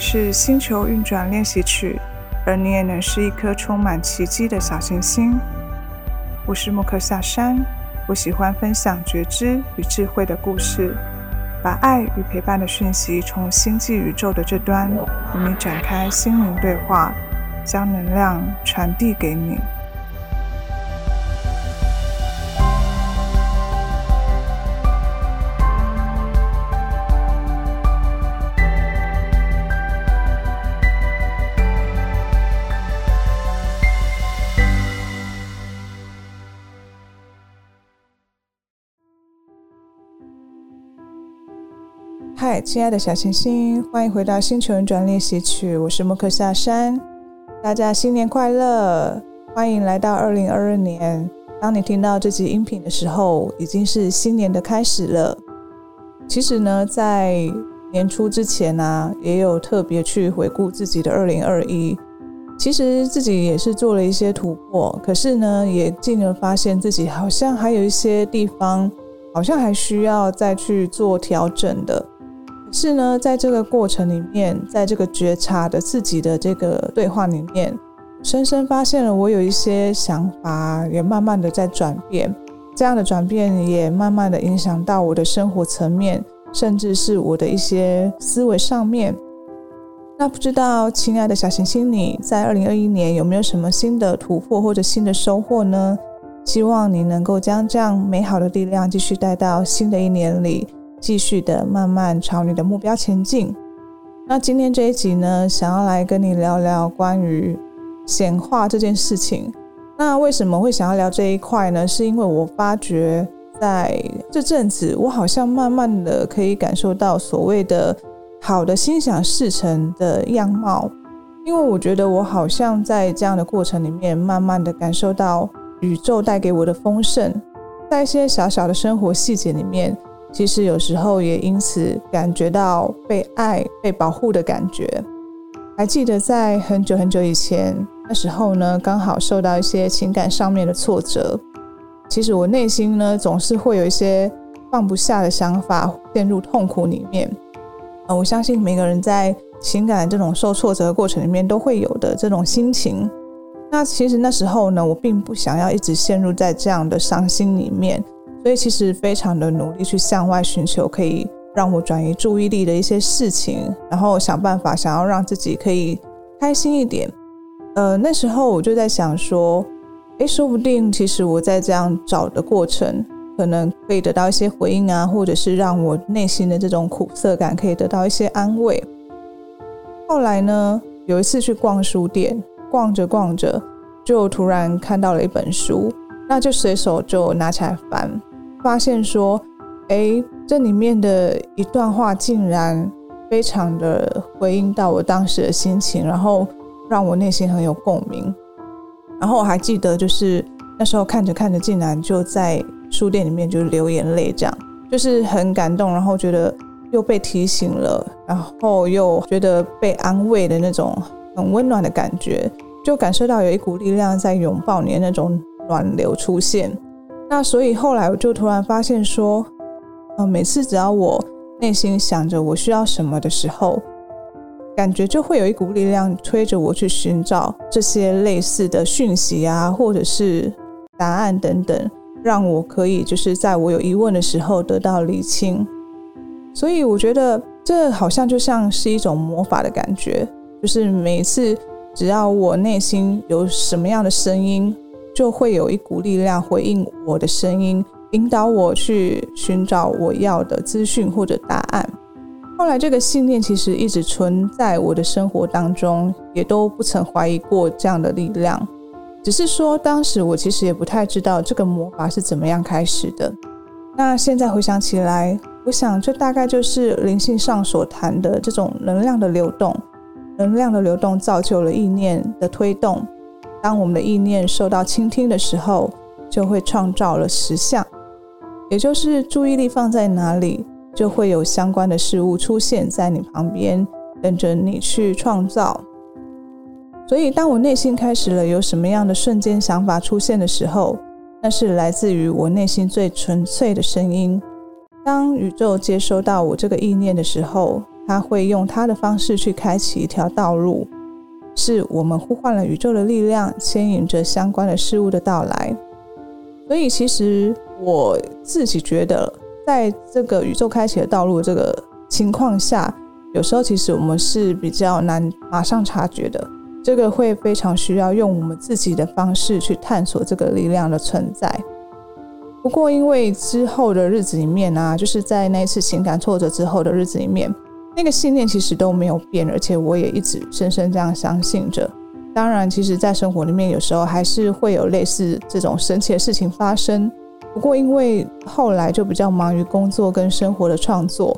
是星球运转练习曲，而你也能是一颗充满奇迹的小行星。我是木克夏山，我喜欢分享觉知与智慧的故事，把爱与陪伴的讯息从星际宇宙的这端与你展开心灵对话，将能量传递给你。亲爱的小星星，欢迎回到星球人转练习曲。我是莫克夏山，大家新年快乐！欢迎来到二零二二年。当你听到这集音频的时候，已经是新年的开始了。其实呢，在年初之前呢、也有特别去回顾自己的二零二一。其实自己也是做了一些突破，可是呢，也进而发现自己好像还有一些地方，好像还需要再去做调整的。是呢，在这个过程里面，在这个觉察的自己的这个对话里面，深深发现了我有一些想法也慢慢的在转变，这样的转变也慢慢的影响到我的生活层面，甚至是我的一些思维上面。那不知道，亲爱的小行星，你在二零二一年有没有什么新的突破或者新的收获呢？希望你能够将这样美好的力量继续带到新的一年里。继续的慢慢朝你的目标前进。那今天这一集呢，想要来跟你聊聊关于显化这件事情。那为什么会想要聊这一块呢？是因为我发觉在这阵子，我好像慢慢的可以感受到所谓的好的心想事成的样貌。因为我觉得我好像在这样的过程里面，慢慢的感受到宇宙带给我的丰盛，在一些小小的生活细节里面。其实有时候也因此感觉到被爱、被保护的感觉。还记得在很久很久以前，那时候呢，刚好受到一些情感上面的挫折。其实我内心呢，总是会有一些放不下的想法，陷入痛苦里面。呃，我相信每个人在情感这种受挫折的过程里面都会有的这种心情。那其实那时候呢，我并不想要一直陷入在这样的伤心里面。所以其实非常的努力去向外寻求可以让我转移注意力的一些事情，然后想办法想要让自己可以开心一点。呃，那时候我就在想说，诶，说不定其实我在这样找的过程，可能可以得到一些回应啊，或者是让我内心的这种苦涩感可以得到一些安慰。后来呢，有一次去逛书店，逛着逛着，就突然看到了一本书，那就随手就拿起来翻。发现说，诶，这里面的一段话竟然非常的回应到我当时的心情，然后让我内心很有共鸣。然后我还记得，就是那时候看着看着，竟然就在书店里面就流眼泪，这样就是很感动，然后觉得又被提醒了，然后又觉得被安慰的那种很温暖的感觉，就感受到有一股力量在拥抱你的那种暖流出现。那所以后来我就突然发现说，呃，每次只要我内心想着我需要什么的时候，感觉就会有一股力量推着我去寻找这些类似的讯息啊，或者是答案等等，让我可以就是在我有疑问的时候得到厘清。所以我觉得这好像就像是一种魔法的感觉，就是每次只要我内心有什么样的声音。就会有一股力量回应我的声音，引导我去寻找我要的资讯或者答案。后来这个信念其实一直存在我的生活当中，也都不曾怀疑过这样的力量。只是说当时我其实也不太知道这个魔法是怎么样开始的。那现在回想起来，我想这大概就是灵性上所谈的这种能量的流动，能量的流动造就了意念的推动。当我们的意念受到倾听的时候，就会创造了实相，也就是注意力放在哪里，就会有相关的事物出现在你旁边，等着你去创造。所以，当我内心开始了有什么样的瞬间想法出现的时候，那是来自于我内心最纯粹的声音。当宇宙接收到我这个意念的时候，它会用它的方式去开启一条道路，是我们呼唤了宇宙的力量，牵引着相关的事物的到来。所以，其实我自己觉得，在这个宇宙开启的道路这个情况下，有时候其实我们是比较难马上察觉的。这个会非常需要用我们自己的方式去探索这个力量的存在。不过，因为之后的日子里面啊，就是在那一次情感挫折之后的日子里面，那个信念其实都没有变，而且我也一直深深这样相信着。当然，其实，在生活里面有时候还是会有类似这种神奇的事情发生。不过，因为后来就比较忙于工作跟生活的创作，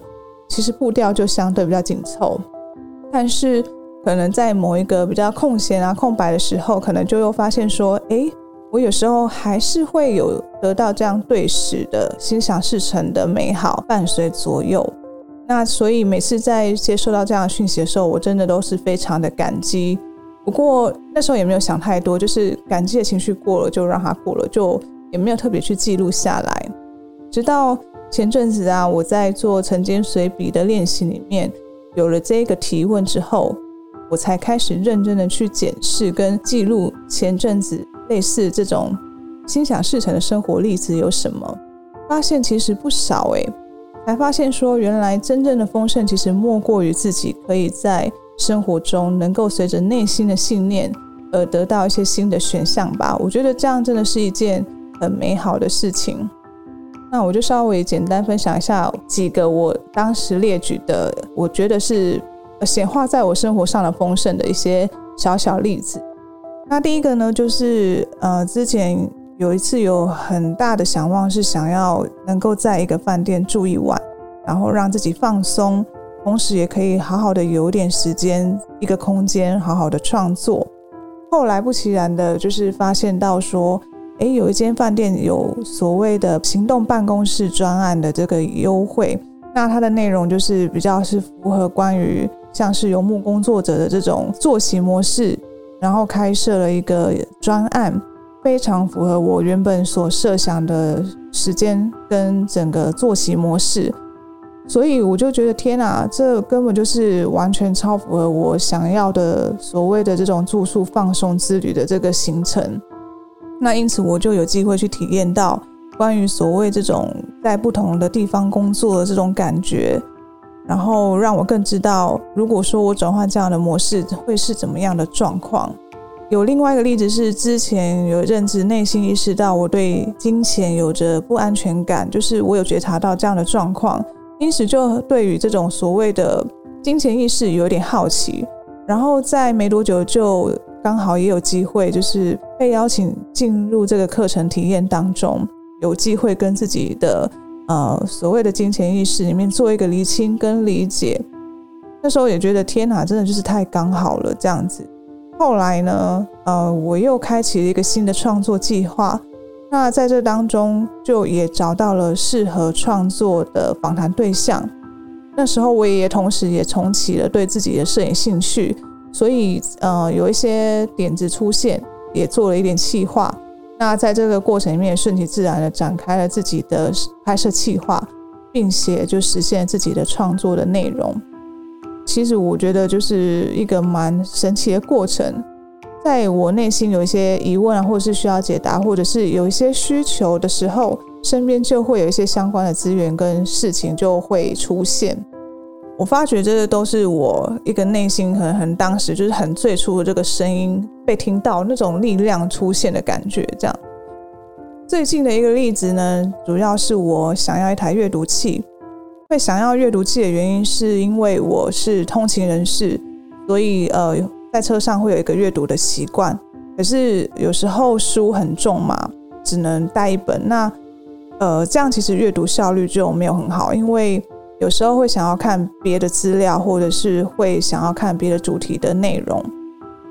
其实步调就相对比较紧凑。但是，可能在某一个比较空闲啊、空白的时候，可能就又发现说，诶，我有时候还是会有得到这样对时的心想事成的美好伴随左右。那所以每次在接收到这样的讯息的时候，我真的都是非常的感激。不过那时候也没有想太多，就是感激的情绪过了就让它过了，就也没有特别去记录下来。直到前阵子啊，我在做晨间随笔的练习里面有了这个提问之后。我才开始认真的去检视跟记录前阵子类似这种心想事成的生活例子有什么，发现其实不少诶，才发现说原来真正的丰盛其实莫过于自己可以在生活中能够随着内心的信念而得到一些新的选项吧。我觉得这样真的是一件很美好的事情。那我就稍微简单分享一下几个我当时列举的，我觉得是。显化在我生活上的丰盛的一些小小例子。那第一个呢，就是呃，之前有一次有很大的想望，是想要能够在一个饭店住一晚，然后让自己放松，同时也可以好好的有点时间，一个空间，好好的创作。后来不其然的，就是发现到说，诶，有一间饭店有所谓的行动办公室专案的这个优惠，那它的内容就是比较是符合关于。像是游牧工作者的这种作息模式，然后开设了一个专案，非常符合我原本所设想的时间跟整个作息模式，所以我就觉得天哪，这根本就是完全超符合我想要的所谓的这种住宿放松之旅的这个行程。那因此我就有机会去体验到关于所谓这种在不同的地方工作的这种感觉。然后让我更知道，如果说我转换这样的模式，会是怎么样的状况。有另外一个例子是，之前有认知，内心意识到我对金钱有着不安全感，就是我有觉察到这样的状况，因此就对于这种所谓的金钱意识有点好奇。然后在没多久，就刚好也有机会，就是被邀请进入这个课程体验当中，有机会跟自己的。呃，所谓的金钱意识里面做一个厘清跟理解，那时候也觉得天哪，真的就是太刚好了这样子。后来呢，呃，我又开启了一个新的创作计划，那在这当中就也找到了适合创作的访谈对象。那时候我也同时也重启了对自己的摄影兴趣，所以呃，有一些点子出现，也做了一点企划。那在这个过程里面，顺其自然的展开了自己的拍摄计划，并且就实现自己的创作的内容。其实我觉得就是一个蛮神奇的过程。在我内心有一些疑问啊，或是需要解答，或者是有一些需求的时候，身边就会有一些相关的资源跟事情就会出现。我发觉这个都是我一个内心很很当时就是很最初的这个声音被听到，那种力量出现的感觉。这样，最近的一个例子呢，主要是我想要一台阅读器。会想要阅读器的原因，是因为我是通勤人士，所以呃，在车上会有一个阅读的习惯。可是有时候书很重嘛，只能带一本。那呃，这样其实阅读效率就没有很好，因为。有时候会想要看别的资料，或者是会想要看别的主题的内容，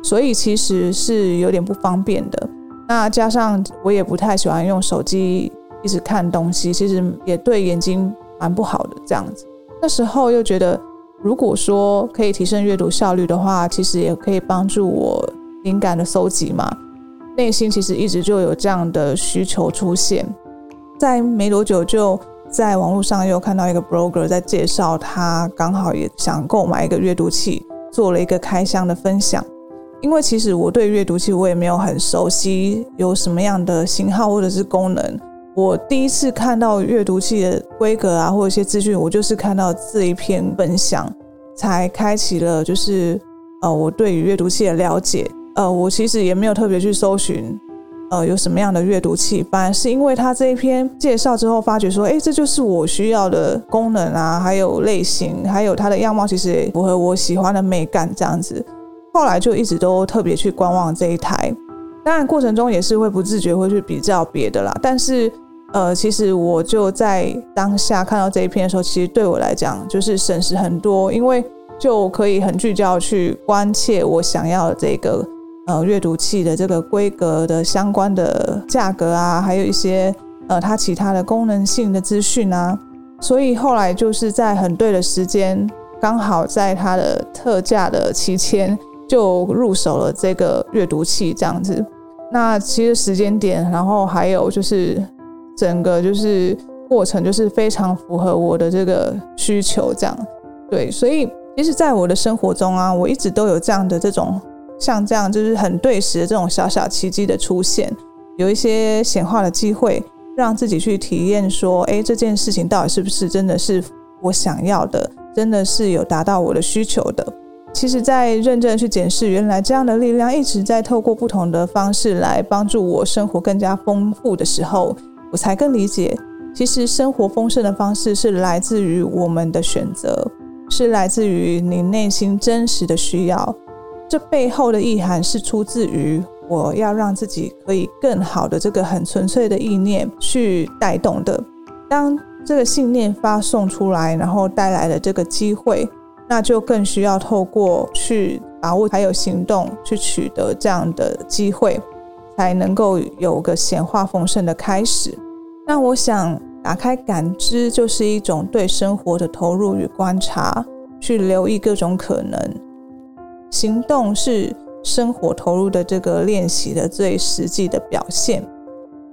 所以其实是有点不方便的。那加上我也不太喜欢用手机一直看东西，其实也对眼睛蛮不好的。这样子，那时候又觉得，如果说可以提升阅读效率的话，其实也可以帮助我灵感的搜集嘛。内心其实一直就有这样的需求出现，在没多久就。在网络上又看到一个 blogger 在介绍，他刚好也想购买一个阅读器，做了一个开箱的分享。因为其实我对阅读器我也没有很熟悉，有什么样的型号或者是功能。我第一次看到阅读器的规格啊，或者一些资讯，我就是看到这一篇分享，才开启了就是呃我对于阅读器的了解。呃，我其实也没有特别去搜寻呃有什么样的阅读器，反而是因为他这一篇介绍之后，发觉说，哎，这就是我需要的功能啊，还有类型，还有它的样貌，其实也符合我喜欢的美感这样子。后来就一直都特别去观望这一台，当然过程中也是会不自觉会去比较别的啦。但是，呃，其实我就在当下看到这一篇的时候，其实对我来讲就是省时很多，因为就可以很聚焦去关切我想要的这个呃阅读器的这个规格的相关的价格啊，还有一些呃它其他的功能性的资讯啊。所以后来就是在很对的时间，刚好在它的特价的期间。就入手了这个阅读器，这样子。那其实时间点，然后还有就是整个就是过程，就是非常符合我的这个需求，这样。对，所以其实，在我的生活中啊，我一直都有这样的这种像这样，就是很对时的这种小小奇迹的出现，有一些显化的机会，让自己去体验说，哎，这件事情到底是不是真的是我想要的，真的是有达到我的需求的。其实，在认真去检视，原来这样的力量一直在透过不同的方式来帮助我生活更加丰富的时候，我才更理解，其实生活丰盛的方式是来自于我们的选择，是来自于你内心真实的需要。这背后的意涵是出自于我要让自己可以更好的这个很纯粹的意念去带动的。当这个信念发送出来，然后带来了这个机会。那就更需要透过去把握，还有行动去取得这样的机会，才能够有个显化丰盛的开始。那我想打开感知，就是一种对生活的投入与观察，去留意各种可能。行动是生活投入的这个练习的最实际的表现。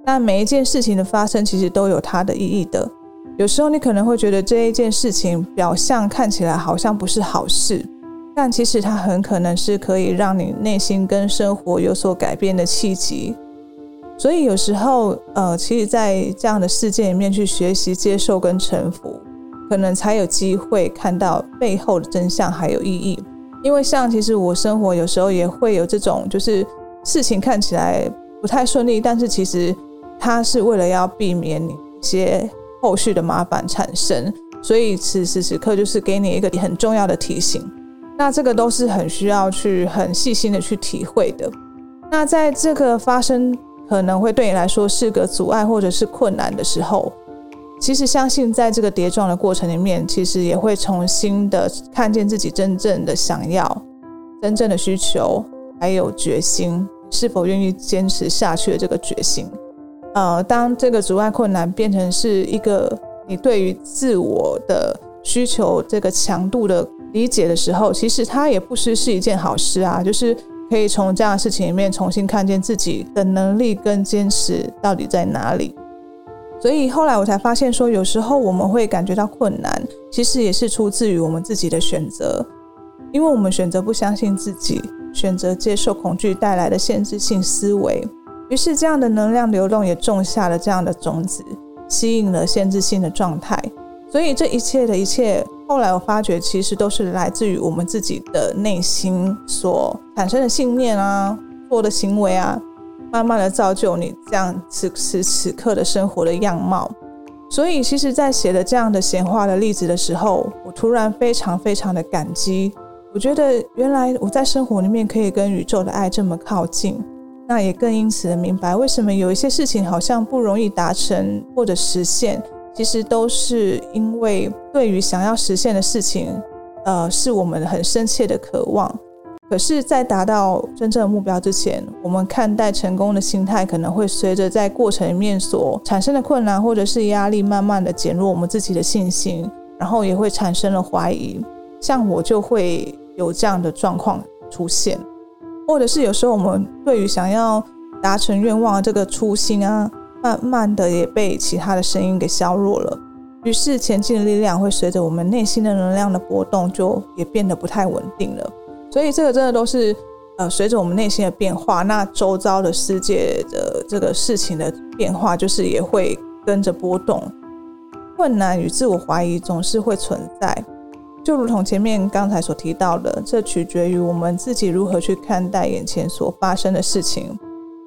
那每一件事情的发生，其实都有它的意义的。有时候你可能会觉得这一件事情表象看起来好像不是好事，但其实它很可能是可以让你内心跟生活有所改变的契机。所以有时候，呃，其实，在这样的世界里面去学习接受跟臣服，可能才有机会看到背后的真相还有意义。因为像其实我生活有时候也会有这种，就是事情看起来不太顺利，但是其实它是为了要避免你一些。后续的麻烦产生，所以此时此刻就是给你一个很重要的提醒。那这个都是很需要去很细心的去体会的。那在这个发生可能会对你来说是个阻碍或者是困难的时候，其实相信在这个跌撞的过程里面，其实也会重新的看见自己真正的想要、真正的需求，还有决心，是否愿意坚持下去的这个决心。呃，当这个阻碍困难变成是一个你对于自我的需求这个强度的理解的时候，其实它也不失是一件好事啊。就是可以从这样的事情里面重新看见自己的能力跟坚持到底在哪里。所以后来我才发现说，有时候我们会感觉到困难，其实也是出自于我们自己的选择，因为我们选择不相信自己，选择接受恐惧带来的限制性思维。于是，这样的能量流动也种下了这样的种子，吸引了限制性的状态。所以，这一切的一切，后来我发觉，其实都是来自于我们自己的内心所产生的信念啊，做的行为啊，慢慢的造就你这样此时此刻的生活的样貌。所以，其实，在写了这样的闲话的例子的时候，我突然非常非常的感激。我觉得，原来我在生活里面可以跟宇宙的爱这么靠近。那也更因此明白，为什么有一些事情好像不容易达成或者实现，其实都是因为对于想要实现的事情，呃，是我们很深切的渴望。可是，在达到真正的目标之前，我们看待成功的心态可能会随着在过程里面所产生的困难或者是压力，慢慢的减弱我们自己的信心，然后也会产生了怀疑。像我就会有这样的状况出现。或者是有时候我们对于想要达成愿望这个初心啊，慢慢的也被其他的声音给削弱了。于是前进的力量会随着我们内心的能量的波动，就也变得不太稳定了。所以这个真的都是呃随着我们内心的变化，那周遭的世界的这个事情的变化，就是也会跟着波动。困难与自我怀疑总是会存在，就如同前面刚才所提到的，这取决于我们自己如何去看待眼前所发生的事情。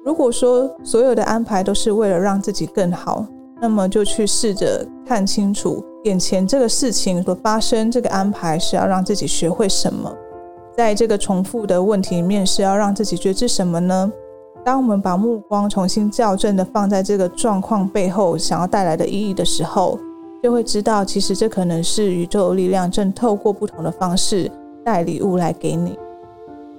如果说所有的安排都是为了让自己更好，那么就去试着看清楚眼前这个事情所发生，这个安排是要让自己学会什么？在这个重复的问题里面，是要让自己觉知什么呢？当我们把目光重新校正的放在这个状况背后想要带来的意义的时候，就会知道，其实这可能是宇宙力量正透过不同的方式带礼物来给你。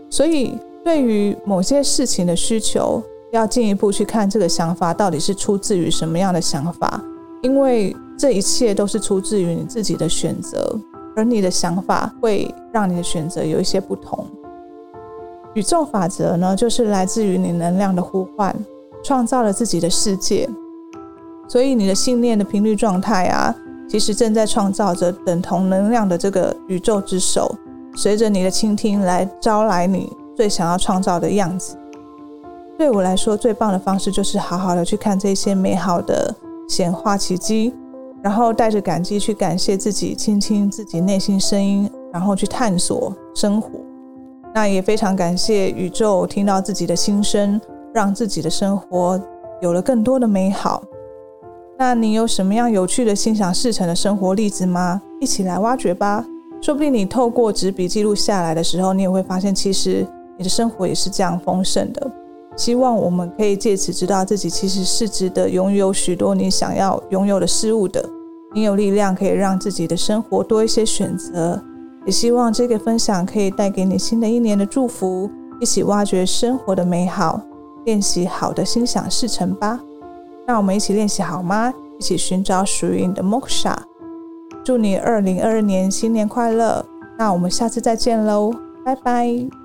所以，对于某些事情的需求，要进一步去看这个想法到底是出自于什么样的想法，因为这一切都是出自于你自己的选择，而你的想法会让你的选择有一些不同。宇宙法则呢，就是来自于你能量的呼唤，创造了自己的世界。所以你的信念的频率状态啊，其实正在创造着等同能量的这个宇宙之手，随着你的倾听来招来你最想要创造的样子。对我来说，最棒的方式就是好好的去看这些美好的显化奇迹，然后带着感激去感谢自己，倾听自己内心声音，然后去探索生活。那也非常感谢宇宙听到自己的心声，让自己的生活有了更多的美好。那你有什么样有趣的心想事成的生活例子吗？一起来挖掘吧。说不定你透过纸笔记录下来的时候，你也会发现，其实你的生活也是这样丰盛的。希望我们可以借此知道自己其实是值得拥有许多你想要拥有的事物的。你有力量可以让自己的生活多一些选择。也希望这个分享可以带给你新的一年的祝福。一起挖掘生活的美好，练习好的心想事成吧。那我们一起练习好吗？一起寻找属于你的 Moksha。祝你二零二二年新年快乐！那我们下次再见喽，拜拜。